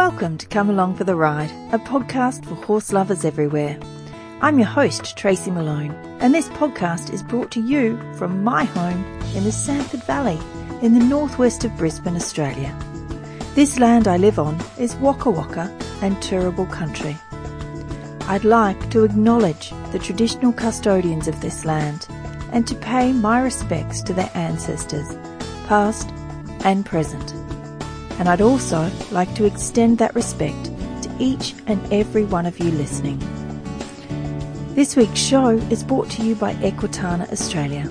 Welcome to Come Along for the Ride, a podcast for horse lovers everywhere. I'm your host, Tracy Malone, and this podcast is brought to you from my home in the Samford Valley in the northwest of Brisbane, Australia. This land I live on is Waka Waka and Turrbal country. I'd like to acknowledge the traditional custodians of this land and to pay my respects to their ancestors, past and present. And I'd also like to extend that respect to each and every one of you listening. This week's show is brought to you by Equitana Australia.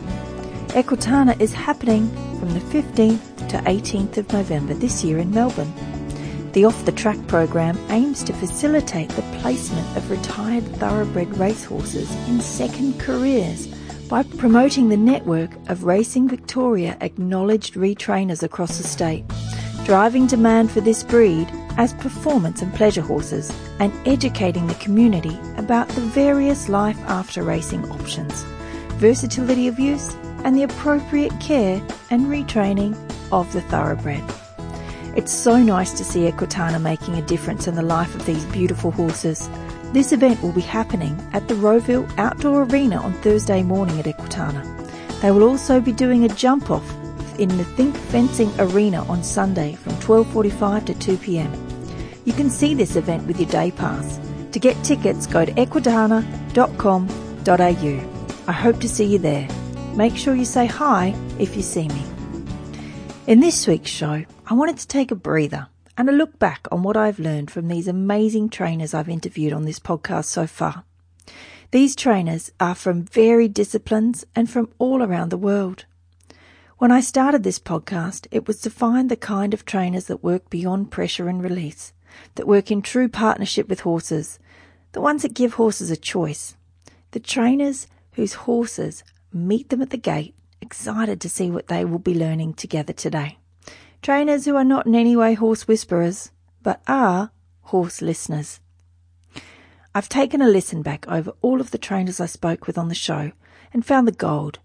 Equitana is happening from the 15th to 18th of November this year in Melbourne. The Off the Track program aims to facilitate the placement of retired thoroughbred racehorses in second careers by promoting the network of Racing Victoria acknowledged retrainers across the state, driving demand for this breed as performance and pleasure horses, and educating the community about the various life after racing options, versatility of use, and the appropriate care and retraining of the thoroughbred. It's so nice to see Equitana making a difference in the life of these beautiful horses this event will be happening at the Rowville Outdoor Arena on Thursday morning at Equitana. They will also be doing a jump off in the Think Fencing Arena on Sunday from 12:45 to 2 p.m. You can see this event with your day pass. To get tickets, go to equitana.com.au. I hope to see you there. Make sure you say hi if you see me. In this week's show, I wanted to take a breather and a look back on what I've learned from these amazing trainers I've interviewed on this podcast so far. These trainers are from varied disciplines and from all around the world. When I started this podcast, it was to find the kind of trainers that work beyond pressure and release, that work in true partnership with horses, the ones that give horses a choice, the trainers whose horses meet them at the gate, excited to see what they will be learning together today trainers who are not in any way horse whisperers, but are horse listeners. I've taken a listen back over all of the trainers I spoke with on the show and found the gold,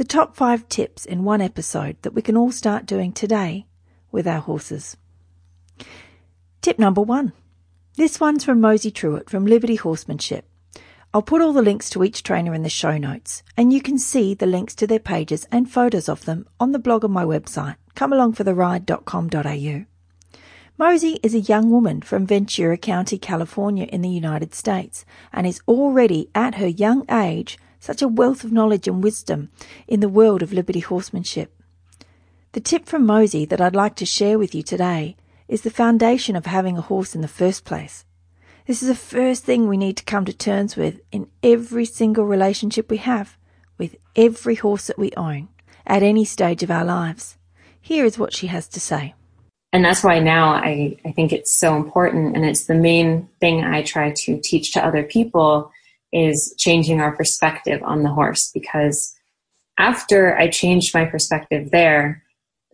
the top five tips in one episode that we can all start doing today with our horses. Tip number one. This one's from Mosey Truitt from Liberty Horsemanship. I'll put all the links to each trainer in the show notes, and you can see the links to their pages and photos of them on the blog on my website, comealongfortheride.com.au. Mosey is a young woman from Ventura County, California in the United States, and is already at her young age such a wealth of knowledge and wisdom in the world of liberty horsemanship. The tip from Mosey that I'd like to share with you today is the foundation of having a horse in the first place. This is the first thing we need to come to terms with in every single relationship we have with every horse that we own at any stage of our lives. Here is what she has to say. And that's why now I, I think it's so important and it's the main thing I try to teach to other people is changing our perspective on the horse because after I changed my perspective there,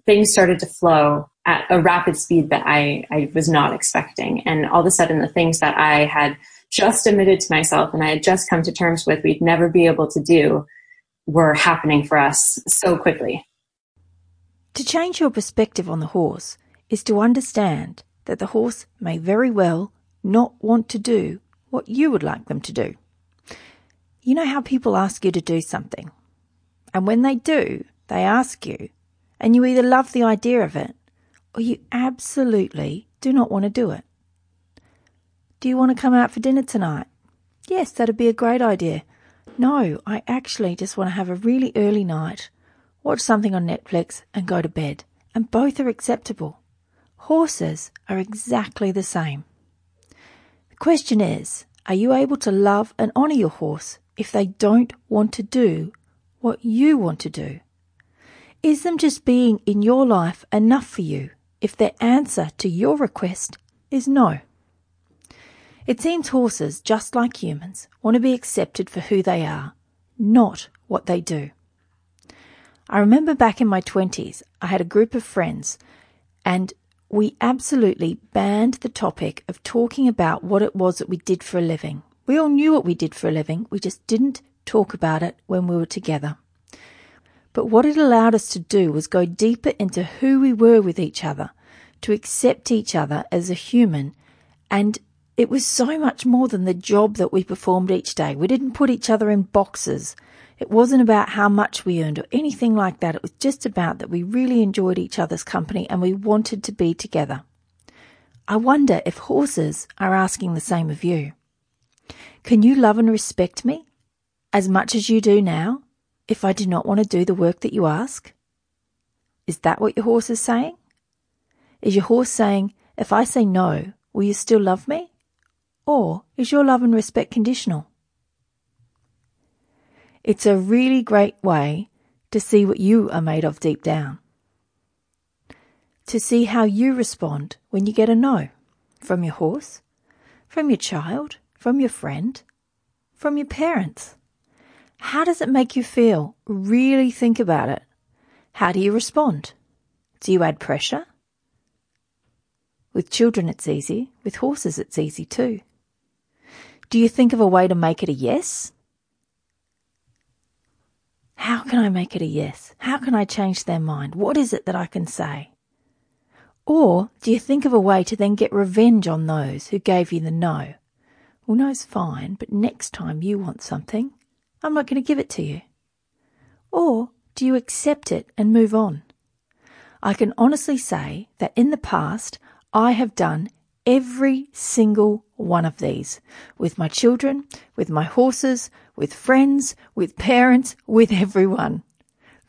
things started to flow at a rapid speed that I, I was not expecting. And all of a sudden, the things that I had just admitted to myself and I had just come to terms with we'd never be able to do were happening for us so quickly. To change your perspective on the horse is to understand that the horse may very well not want to do what you would like them to do. You know how people ask you to do something, and when they do, they ask you, and you either love the idea of it or you absolutely do not want to do it. Do you want to come out for dinner tonight? Yes, that'd be a great idea. No, I actually just want to have a really early night, watch something on Netflix, and go to bed. And both are acceptable. Horses are exactly the same. The question is are you able to love and honour your horse if they don't want to do what you want to do? Is them just being in your life enough for you if their answer to your request is no. It seems horses, just like humans, want to be accepted for who they are, not what they do. I remember back in my 20s, I had a group of friends, and we absolutely banned the topic of talking about what it was that we did for a living. We all knew what we did for a living, we just didn't talk about it when we were together. But what it allowed us to do was go deeper into who we were with each other, to accept each other as a human. And it was so much more than the job that we performed each day. We didn't put each other in boxes. It wasn't about how much we earned or anything like that. It was just about that we really enjoyed each other's company and we wanted to be together. I wonder if horses are asking the same of you. Can you love and respect me as much as you do now if I do not want to do the work that you ask? Is that what your horse is saying? Is your horse saying, if I say no, will you still love me? Or is your love and respect conditional? It's a really great way to see what you are made of deep down. To see how you respond when you get a no from your horse, from your child, from your friend, from your parents. How does it make you feel? Really think about it. How do you respond? Do you add pressure? With children, it's easy. With horses, it's easy too. Do you think of a way to make it a yes? How can I make it a yes? How can I change their mind? What is it that I can say? Or do you think of a way to then get revenge on those who gave you the no? Well, no's fine, but next time you want something, I'm not going to give it to you. Or do you accept it and move on? I can honestly say that in the past, I have done every single one of these with my children, with my horses, with friends, with parents, with everyone.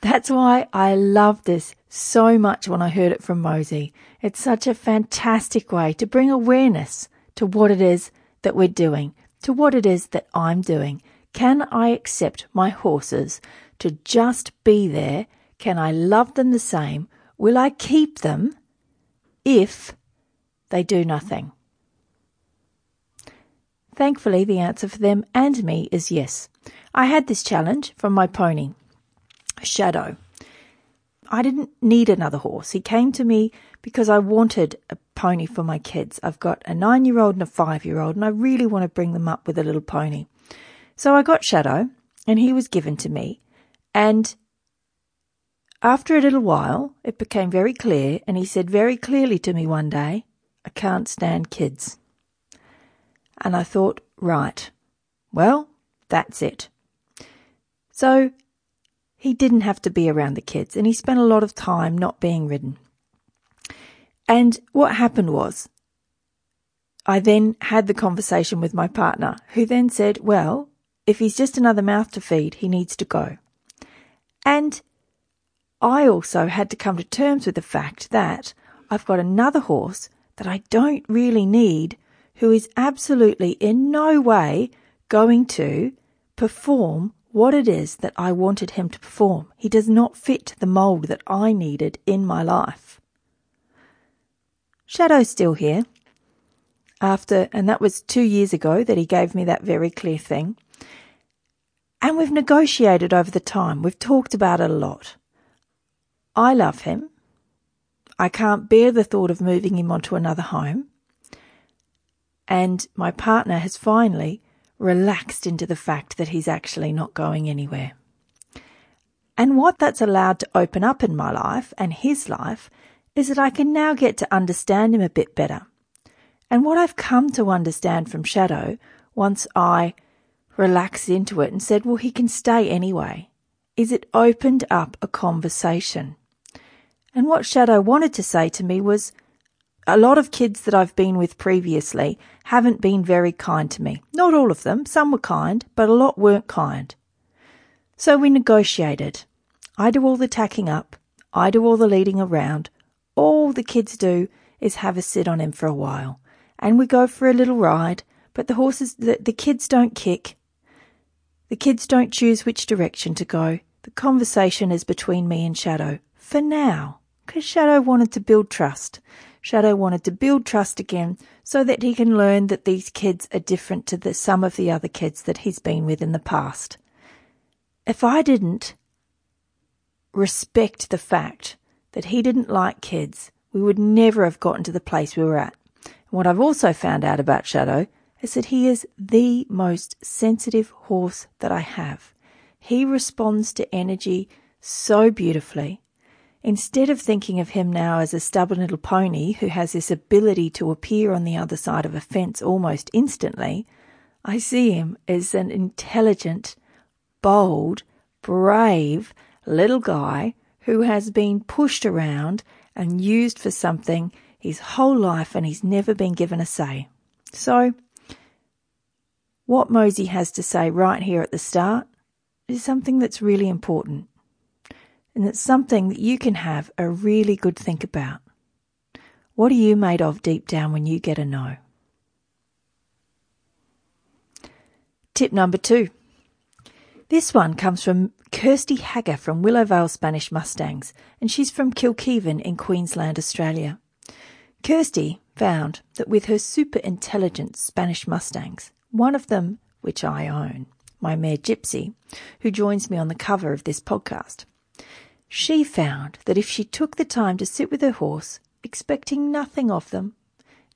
That's why I love this so much when I heard it from Mosey. It's such a fantastic way to bring awareness to what it is that we're doing, to what it is that I'm doing. Can I accept my horses to just be there? Can I love them the same? Will I keep them if they do nothing? Thankfully, the answer for them and me is yes. I had this challenge from my pony, Shadow. I didn't need another horse. He came to me because I wanted a pony for my kids. I've got a nine year old and a five year old, and I really want to bring them up with a little pony. So I got Shadow, and he was given to me. And after a little while, it became very clear, and he said very clearly to me one day, I can't stand kids. And I thought, right, well, that's it. So he didn't have to be around the kids and he spent a lot of time not being ridden. And what happened was, I then had the conversation with my partner, who then said, Well, if he's just another mouth to feed, he needs to go. And I also had to come to terms with the fact that I've got another horse that I don't really need who is absolutely in no way going to perform what it is that I wanted him to perform. He does not fit the mould that I needed in my life. Shadow's still here. After, and that was two years ago that he gave me that very clear thing. And we've negotiated over the time. We've talked about it a lot. I love him. I can't bear the thought of moving him onto another home. And my partner has finally relaxed into the fact that he's actually not going anywhere. And what that's allowed to open up in my life and his life is that I can now get to understand him a bit better. And what I've come to understand from Shadow, once I relaxed into it and said, well, he can stay anyway, is it opened up a conversation. And what Shadow wanted to say to me was, a lot of kids that I've been with previously haven't been very kind to me. Not all of them, some were kind, but a lot weren't kind. So we negotiated. I do all the tacking up, I do all the leading around. All the kids do is have a sit on him for a while, and we go for a little ride, but the horses, the, the kids don't kick. The kids don't choose which direction to go. The conversation is between me and Shadow, for now, because Shadow wanted to build trust. Shadow wanted to build trust again so that he can learn that these kids are different to the, some of the other kids that he's been with in the past. If I didn't respect the fact that he didn't like kids, we would never have gotten to the place we were at. And what I've also found out about Shadow is that he is the most sensitive horse that I have. He responds to energy so beautifully. Instead of thinking of him now as a stubborn little pony who has this ability to appear on the other side of a fence almost instantly, I see him as an intelligent, bold, brave little guy who has been pushed around and used for something his whole life and he's never been given a say. So, what Mosey has to say right here at the start is something that's really important. And it's something that you can have a really good think about. What are you made of deep down when you get a no? Tip number two. This one comes from Kirsty Hagger from Willowvale Spanish Mustangs, and she's from Kilkivan in Queensland, Australia. Kirsty found that with her super intelligent Spanish Mustangs, one of them, which I own, my mare Gypsy, who joins me on the cover of this podcast, she found that if she took the time to sit with her horse, expecting nothing of them,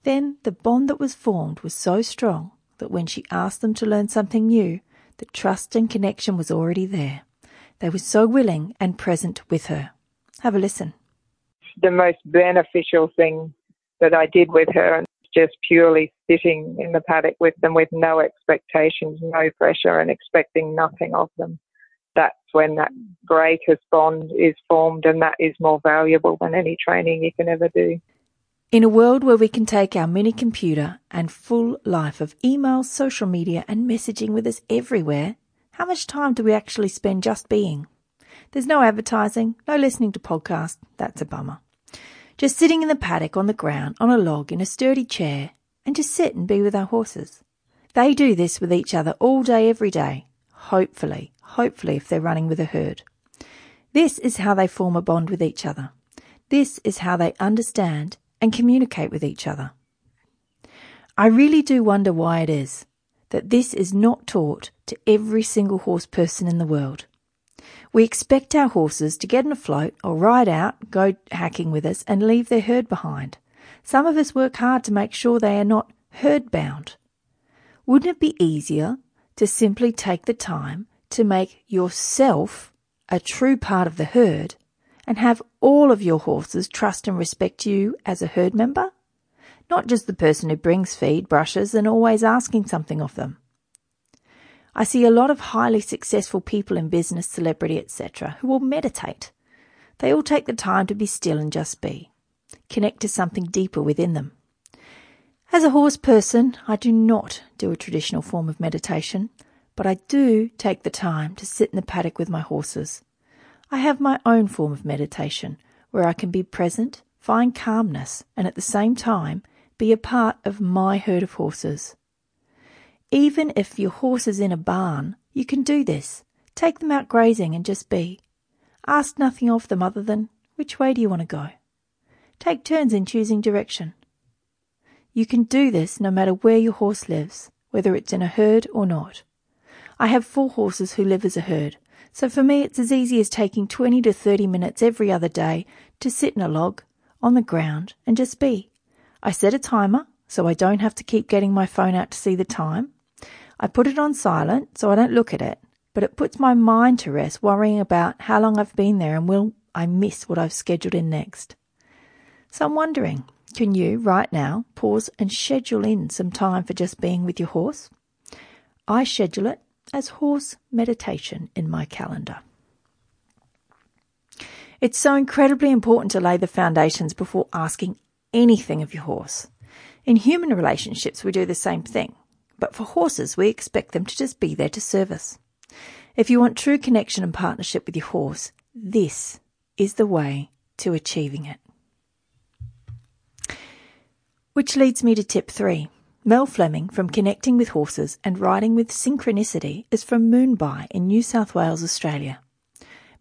then the bond that was formed was so strong that when she asked them to learn something new, the trust and connection was already there. They were so willing and present with her. Have a listen. The most beneficial thing that I did with her and just purely sitting in the paddock with them with no expectations, no pressure and expecting nothing of them. That's when that greatest bond is formed and that is more valuable than any training you can ever do. In a world where we can take our mini computer and full life of email, social media, and messaging with us everywhere, how much time do we actually spend just being? There's no advertising, no listening to podcasts. That's a bummer. Just sitting in the paddock on the ground, on a log, in a sturdy chair, and just sit and be with our horses. They do this with each other all day, every day. Hopefully, hopefully, if they're running with a herd. This is how they form a bond with each other. This is how they understand and communicate with each other. I really do wonder why it is that this is not taught to every single horse person in the world. We expect our horses to get in a float or ride out, go hacking with us, and leave their herd behind. Some of us work hard to make sure they are not herd bound. Wouldn't it be easier to simply take the time to make yourself a true part of the herd and have all of your horses trust and respect you as a herd member? Not just the person who brings feed, brushes, and always asking something of them. I see a lot of highly successful people in business, celebrity, etc., who will meditate. They all take the time to be still and just be, connect to something deeper within them. As a horse person, I do not do a traditional form of meditation, but I do take the time to sit in the paddock with my horses I have my own form of meditation where I can be present, find calmness, and at the same time be a part of my herd of horses. Even if your horse is in a barn, you can do this. Take them out grazing and just be. Ask nothing of them other than, which way do you want to go? Take turns in choosing direction. You can do this no matter where your horse lives, whether it's in a herd or not. I have four horses who live as a herd, so for me, it's as easy as taking 20 to 30 minutes every other day to sit in a log, on the ground, and just be. I set a timer so I don't have to keep getting my phone out to see the time. I put it on silent so I don't look at it, but it puts my mind to rest worrying about how long I've been there and will I miss what I've scheduled in next. So I'm wondering, can you right now pause and schedule in some time for just being with your horse? I schedule it as horse meditation in my calendar. It's so incredibly important to lay the foundations before asking anything of your horse. In human relationships, we do the same thing, but for horses, we expect them to just be there to serve us. If you want true connection and partnership with your horse, this is the way to achieving it. Which leads me to tip three Mel Fleming from Connecting with Horses and Riding with Synchronicity is from Moonbi in New South Wales, Australia.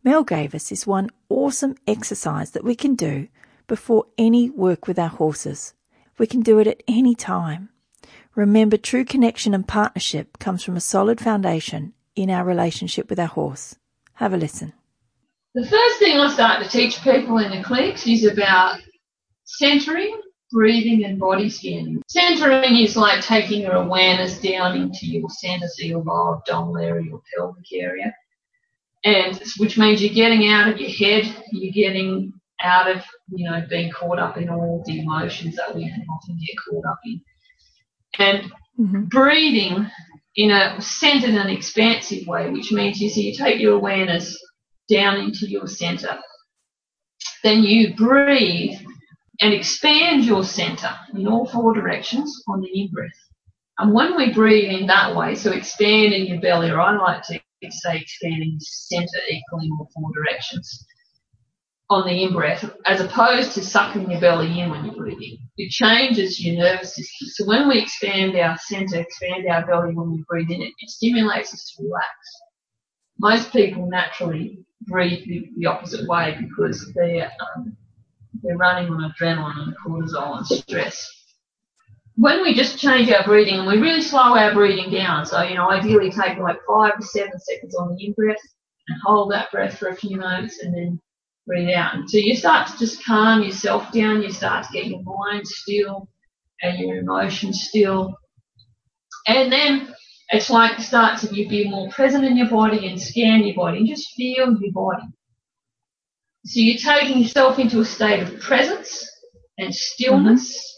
Mel gave us this one awesome exercise that we can do before any work with our horses. We can do it at any time. Remember, true connection and partnership comes from a solid foundation in our relationship with our horse. Have a listen. The first thing I start to teach people in the clinics is about centering breathing and body scanning. Centering is like taking your awareness down into your center, so your lower abdominal area, your pelvic area. and which means you're getting out of your head, you're getting out of you know being caught up in all the emotions that we often get caught up in, and mm-hmm. breathing in a centered and expansive way, which means you see you take your awareness down into your center, then you breathe and expand your center in all four directions on the in breath. And when we breathe in that way, so expanding your belly, or I like to say expanding the center equally in all four directions on the in breath, as opposed to sucking your belly in when you're breathing. It changes your nervous system. So when we expand our center, expand our belly when we breathe in, it, it stimulates us to relax. Most people naturally breathe the, the opposite way because they're um, they're running on adrenaline and cortisol and stress when we just change our breathing and we really slow our breathing down, so you know, ideally take like five to seven seconds on the in breath and hold that breath for a few moments and then breathe out. And so you start to just calm yourself down, you start to get your mind still and your emotions still. And then it's like start to you be more present in your body and scan your body and just feel your body. So you're taking yourself into a state of presence and stillness. Mm-hmm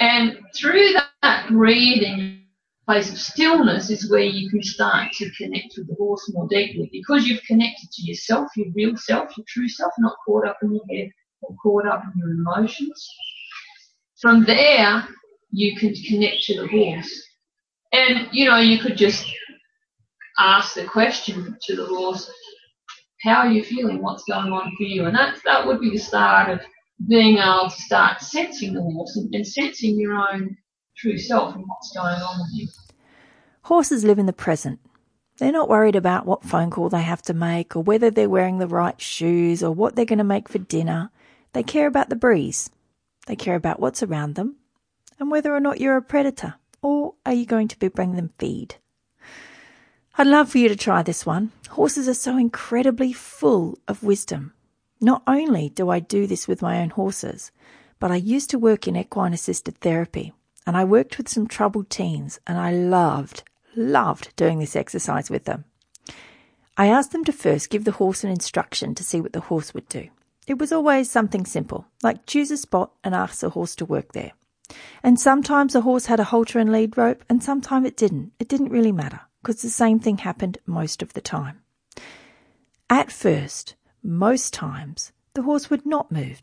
and through that breathing place of stillness is where you can start to connect with the horse more deeply because you've connected to yourself, your real self, your true self, not caught up in your head or caught up in your emotions. From there, you can connect to the horse. And, you know, you could just ask the question to the horse, how are you feeling? What's going on for you? And that, that would be the start of being able to start sensing the horse and, and sensing your own true self and what's going on with you. Horses live in the present. They're not worried about what phone call they have to make or whether they're wearing the right shoes or what they're going to make for dinner. They care about the breeze. They care about what's around them and whether or not you're a predator or are you going to be bringing them feed. I'd love for you to try this one. Horses are so incredibly full of wisdom. Not only do I do this with my own horses, but I used to work in equine assisted therapy and I worked with some troubled teens and I loved, loved doing this exercise with them. I asked them to first give the horse an instruction to see what the horse would do. It was always something simple, like choose a spot and ask the horse to work there. And sometimes the horse had a halter and lead rope, and sometimes it didn't. It didn't really matter, because the same thing happened most of the time. At first, most times the horse would not move.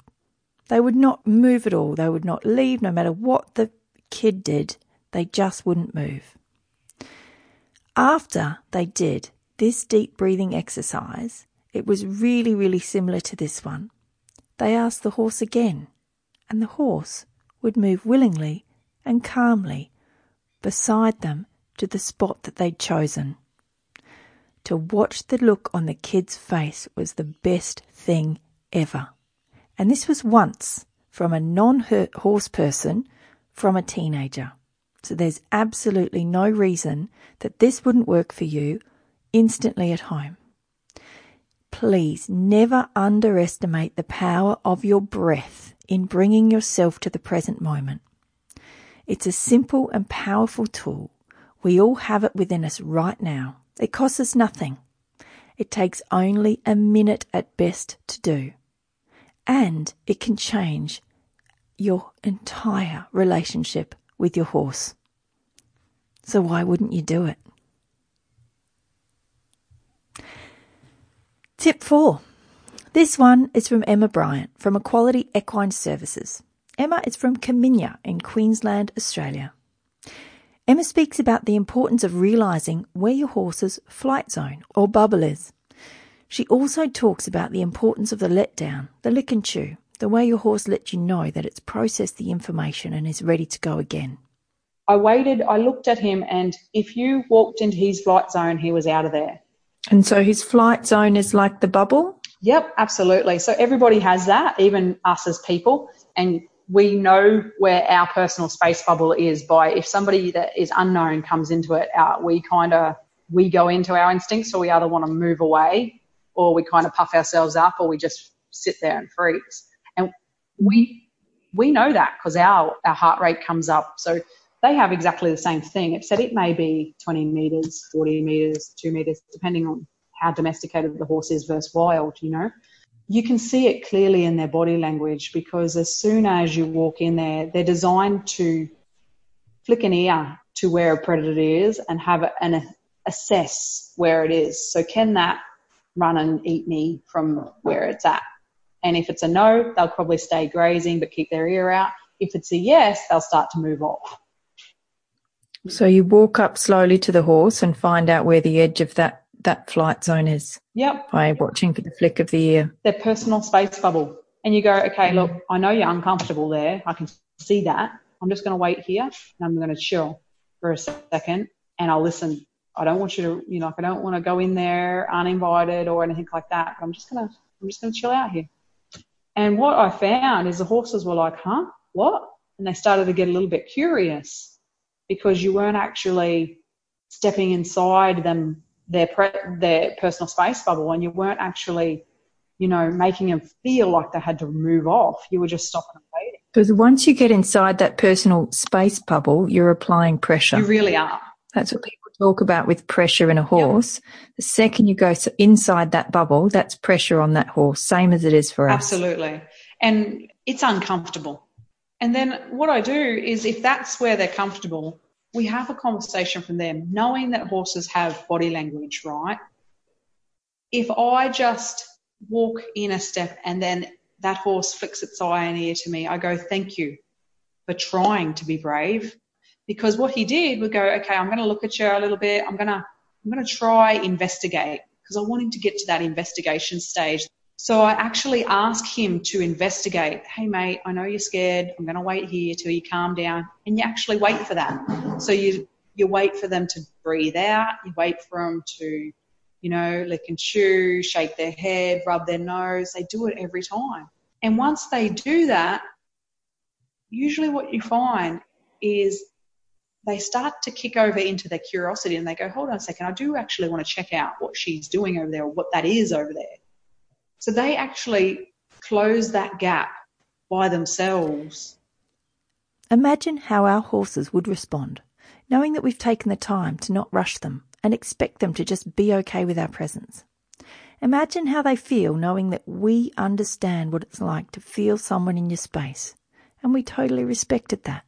They would not move at all. They would not leave no matter what the kid did. They just wouldn't move. After they did this deep breathing exercise, it was really, really similar to this one. They asked the horse again, and the horse would move willingly and calmly beside them to the spot that they'd chosen. To watch the look on the kid's face was the best thing ever. And this was once from a non horse person from a teenager. So there's absolutely no reason that this wouldn't work for you instantly at home. Please never underestimate the power of your breath in bringing yourself to the present moment. It's a simple and powerful tool. We all have it within us right now. It costs us nothing. It takes only a minute at best to do. And it can change your entire relationship with your horse. So why wouldn't you do it? Tip four. This one is from Emma Bryant from Equality Equine Services. Emma is from Kaminya in Queensland, Australia. Emma speaks about the importance of realizing where your horse's flight zone or bubble is. She also talks about the importance of the letdown, the lick and chew, the way your horse lets you know that it's processed the information and is ready to go again. I waited, I looked at him, and if you walked into his flight zone, he was out of there. And so his flight zone is like the bubble? Yep, absolutely. So everybody has that, even us as people. And we know where our personal space bubble is by if somebody that is unknown comes into it, uh, we kind of we go into our instincts, so we either want to move away, or we kind of puff ourselves up, or we just sit there and freeze. We mm-hmm. we know that because our our heart rate comes up. So they have exactly the same thing, except it may be 20 meters, 40 meters, two meters, depending on how domesticated the horse is versus wild, you know. You can see it clearly in their body language because as soon as you walk in there, they're designed to flick an ear to where a predator is and have an assess where it is. So can that run and eat me from where it's at? And if it's a no, they'll probably stay grazing but keep their ear out. If it's a yes, they'll start to move off. So you walk up slowly to the horse and find out where the edge of that, that flight zone is. Yep. By watching for the flick of the ear. Their personal space bubble. And you go, okay, look, I know you're uncomfortable there. I can see that. I'm just going to wait here and I'm going to chill for a second and I'll listen. I don't want you to, you know, I don't want to go in there uninvited or anything like that. But I'm just going to, I'm just going to chill out here. And what I found is the horses were like, huh? What? And they started to get a little bit curious because you weren't actually stepping inside them, their, pre- their personal space bubble, and you weren't actually, you know, making them feel like they had to move off. You were just stopping and waiting. Because once you get inside that personal space bubble, you're applying pressure. You really are. That's what people talk about with pressure in a horse. Yep. The second you go inside that bubble, that's pressure on that horse, same as it is for us. Absolutely. And it's uncomfortable. And then what I do is if that's where they're comfortable, we have a conversation from them, knowing that horses have body language, right? If I just walk in a step and then that horse flicks its eye and ear to me, I go, thank you for trying to be brave because what he did would go, okay, I'm going to look at you a little bit. I'm going to, I'm going to try investigate because I want him to get to that investigation stage. So I actually ask him to investigate. Hey mate, I know you're scared. I'm going to wait here till you calm down. And you actually wait for that. So you, you wait for them to breathe out. You wait for them to, you know, lick and chew, shake their head, rub their nose. They do it every time. And once they do that, usually what you find is they start to kick over into their curiosity and they go, hold on a second, I do actually want to check out what she's doing over there or what that is over there. So they actually close that gap by themselves. Imagine how our horses would respond, knowing that we've taken the time to not rush them and expect them to just be okay with our presence. Imagine how they feel knowing that we understand what it's like to feel someone in your space, and we totally respected that.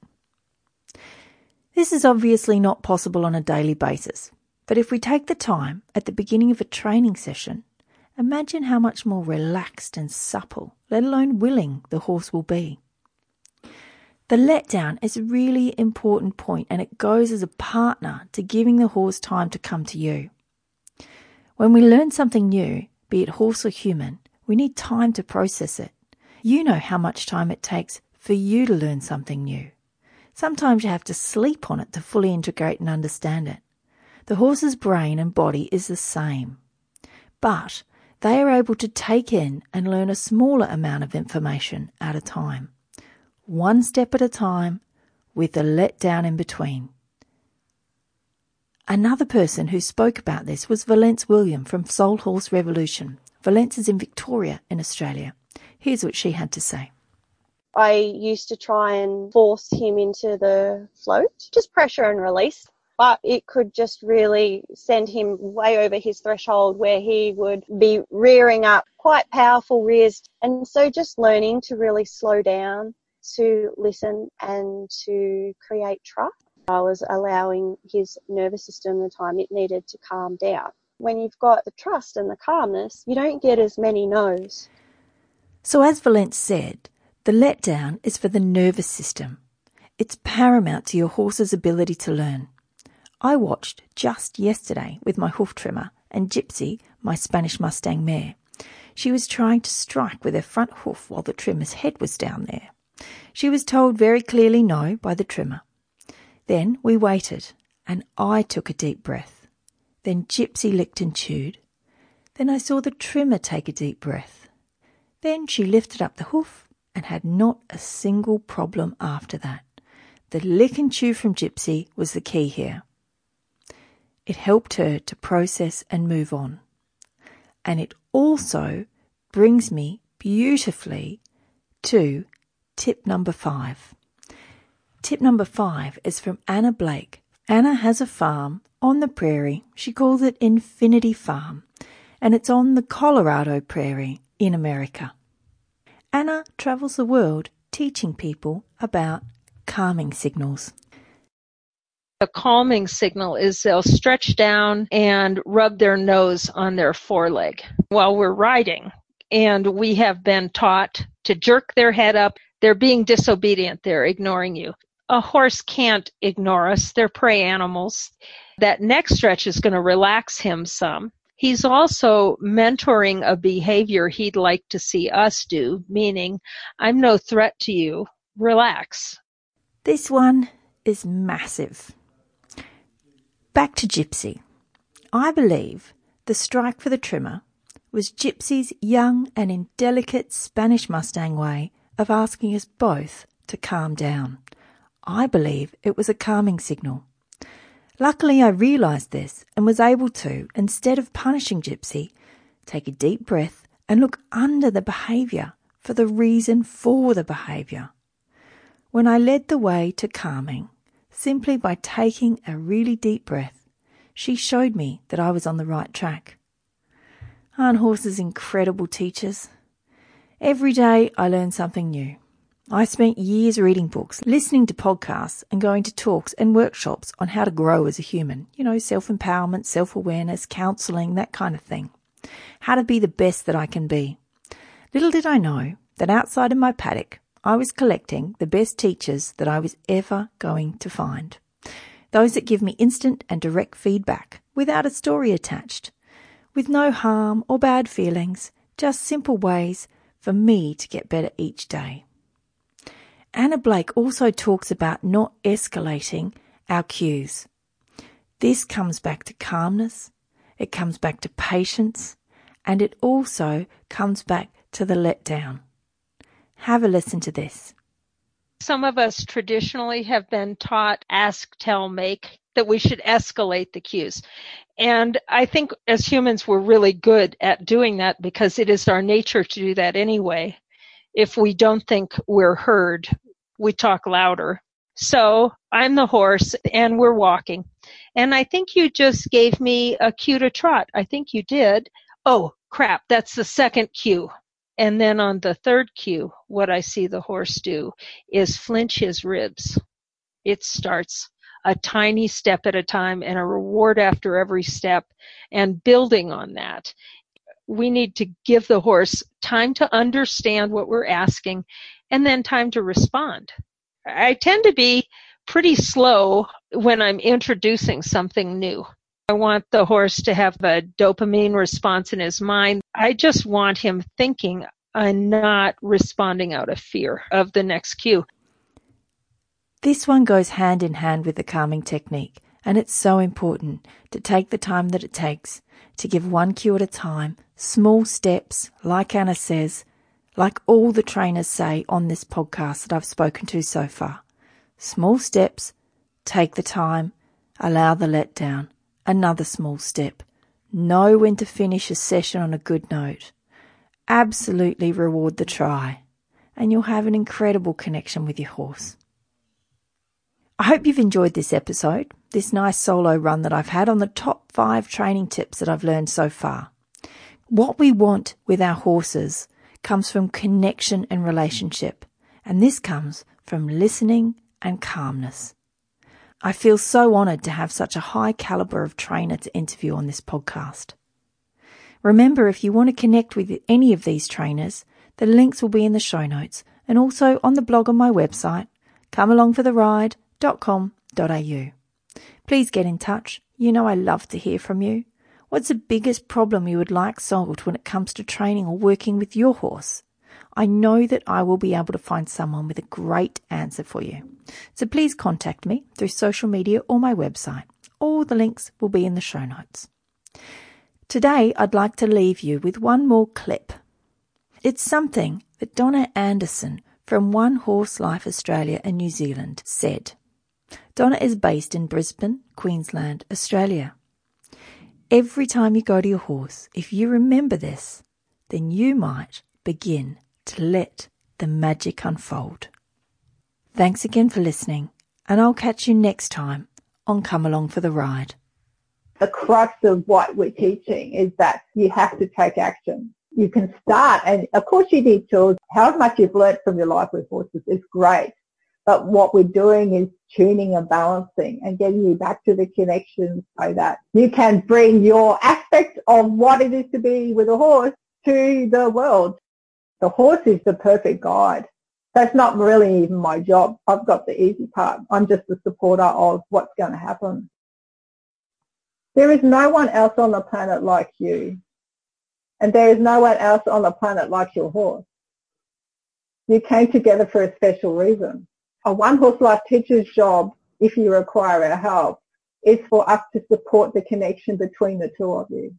This is obviously not possible on a daily basis, but if we take the time at the beginning of a training session, imagine how much more relaxed and supple, let alone willing, the horse will be. The letdown is a really important point and it goes as a partner to giving the horse time to come to you. When we learn something new, be it horse or human, we need time to process it. You know how much time it takes for you to learn something new. Sometimes you have to sleep on it to fully integrate and understand it. The horse's brain and body is the same. But they are able to take in and learn a smaller amount of information at a time, one step at a time, with a letdown in between. Another person who spoke about this was Valence William from Soul Horse Revolution. Valence is in Victoria in Australia. Here's what she had to say. I used to try and force him into the float, just pressure and release. But it could just really send him way over his threshold where he would be rearing up quite powerful rears. And so just learning to really slow down, to listen and to create trust. I was allowing his nervous system the time it needed to calm down. When you've got the trust and the calmness, you don't get as many no's. So, as Valence said, the letdown is for the nervous system. It's paramount to your horse's ability to learn. I watched just yesterday with my hoof trimmer and Gypsy, my Spanish Mustang mare. She was trying to strike with her front hoof while the trimmer's head was down there. She was told very clearly no by the trimmer. Then we waited, and I took a deep breath. Then Gypsy licked and chewed. Then I saw the trimmer take a deep breath. Then she lifted up the hoof and had not a single problem after that. The lick and chew from Gypsy was the key here. It helped her to process and move on. And it also brings me beautifully to tip number five. Tip number five is from Anna Blake. Anna has a farm on the prairie. She calls it Infinity Farm. and it's on the Colorado Prairie in America. Anna travels the world teaching people about calming signals. A calming signal is they'll stretch down and rub their nose on their foreleg while we're riding. And we have been taught to jerk their head up. They're being disobedient. They're ignoring you. A horse can't ignore us. They're prey animals. That neck stretch is going to relax him some. He's also mentoring a behavior he'd like to see us do, meaning, I'm no threat to you. Relax. This one is massive. Back to Gypsy. I believe the strike for the trimmer was Gypsy's young and indelicate Spanish Mustang way of asking us both to calm down. I believe it was a calming signal. Luckily, I realised this and was able to, instead of punishing Gypsy, take a deep breath and look under the behaviour for the reason for the behaviour. When I led the way to calming, simply by taking a really deep breath, she showed me that I was on the right track. Aren't horses incredible teachers? Every day I learn something new. I spent years reading books, listening to podcasts, and going to talks and workshops on how to grow as a human. You know, self empowerment, self awareness, counseling, that kind of thing. How to be the best that I can be. Little did I know that outside of my paddock, I was collecting the best teachers that I was ever going to find. Those that give me instant and direct feedback without a story attached, with no harm or bad feelings, just simple ways for me to get better each day. Anna Blake also talks about not escalating our cues. This comes back to calmness, it comes back to patience, and it also comes back to the letdown. Have a listen to this. Some of us traditionally have been taught ask, tell, make, that we should escalate the cues. And I think as humans, we're really good at doing that because it is our nature to do that anyway. If we don't think we're heard, we talk louder. So I'm the horse and we're walking. And I think you just gave me a cue to trot. I think you did. Oh, crap. That's the second cue. And then on the third cue, what I see the horse do is flinch his ribs. It starts a tiny step at a time and a reward after every step and building on that. We need to give the horse time to understand what we're asking and then time to respond. I tend to be pretty slow when I'm introducing something new. I want the horse to have a dopamine response in his mind. I just want him thinking and not responding out of fear of the next cue. This one goes hand in hand with the calming technique, and it's so important to take the time that it takes to give one cue at a time, small steps, like Anna says, like all the trainers say on this podcast that I've spoken to so far. Small steps, take the time, allow the letdown. Another small step. Know when to finish a session on a good note. Absolutely reward the try, and you'll have an incredible connection with your horse. I hope you've enjoyed this episode, this nice solo run that I've had on the top five training tips that I've learned so far. What we want with our horses comes from connection and relationship, and this comes from listening and calmness. I feel so honoured to have such a high calibre of trainer to interview on this podcast. Remember, if you want to connect with any of these trainers, the links will be in the show notes and also on the blog on my website, comealongfortheride.com.au. Please get in touch. You know I love to hear from you. What's the biggest problem you would like solved when it comes to training or working with your horse? I know that I will be able to find someone with a great answer for you. So please contact me through social media or my website. All the links will be in the show notes. Today, I'd like to leave you with one more clip. It's something that Donna Anderson from One Horse Life Australia and New Zealand said. Donna is based in Brisbane, Queensland, Australia. Every time you go to your horse, if you remember this, then you might begin to let the magic unfold. Thanks again for listening, and I'll catch you next time on Come Along for the Ride. the crux of what we're teaching is that you have to take action. You can start, and of course you need tools. However much you've learnt from your life with horses is great. But what we're doing is tuning and balancing and getting you back to the connection so that you can bring your aspect of what it is to be with a horse to the world. The horse is the perfect guide. That's not really even my job. I've got the easy part. I'm just the supporter of what's going to happen. There is no one else on the planet like you. And there is no one else on the planet like your horse. You came together for a special reason. A One Horse Life teacher's job, if you require our help, is for us to support the connection between the two of you.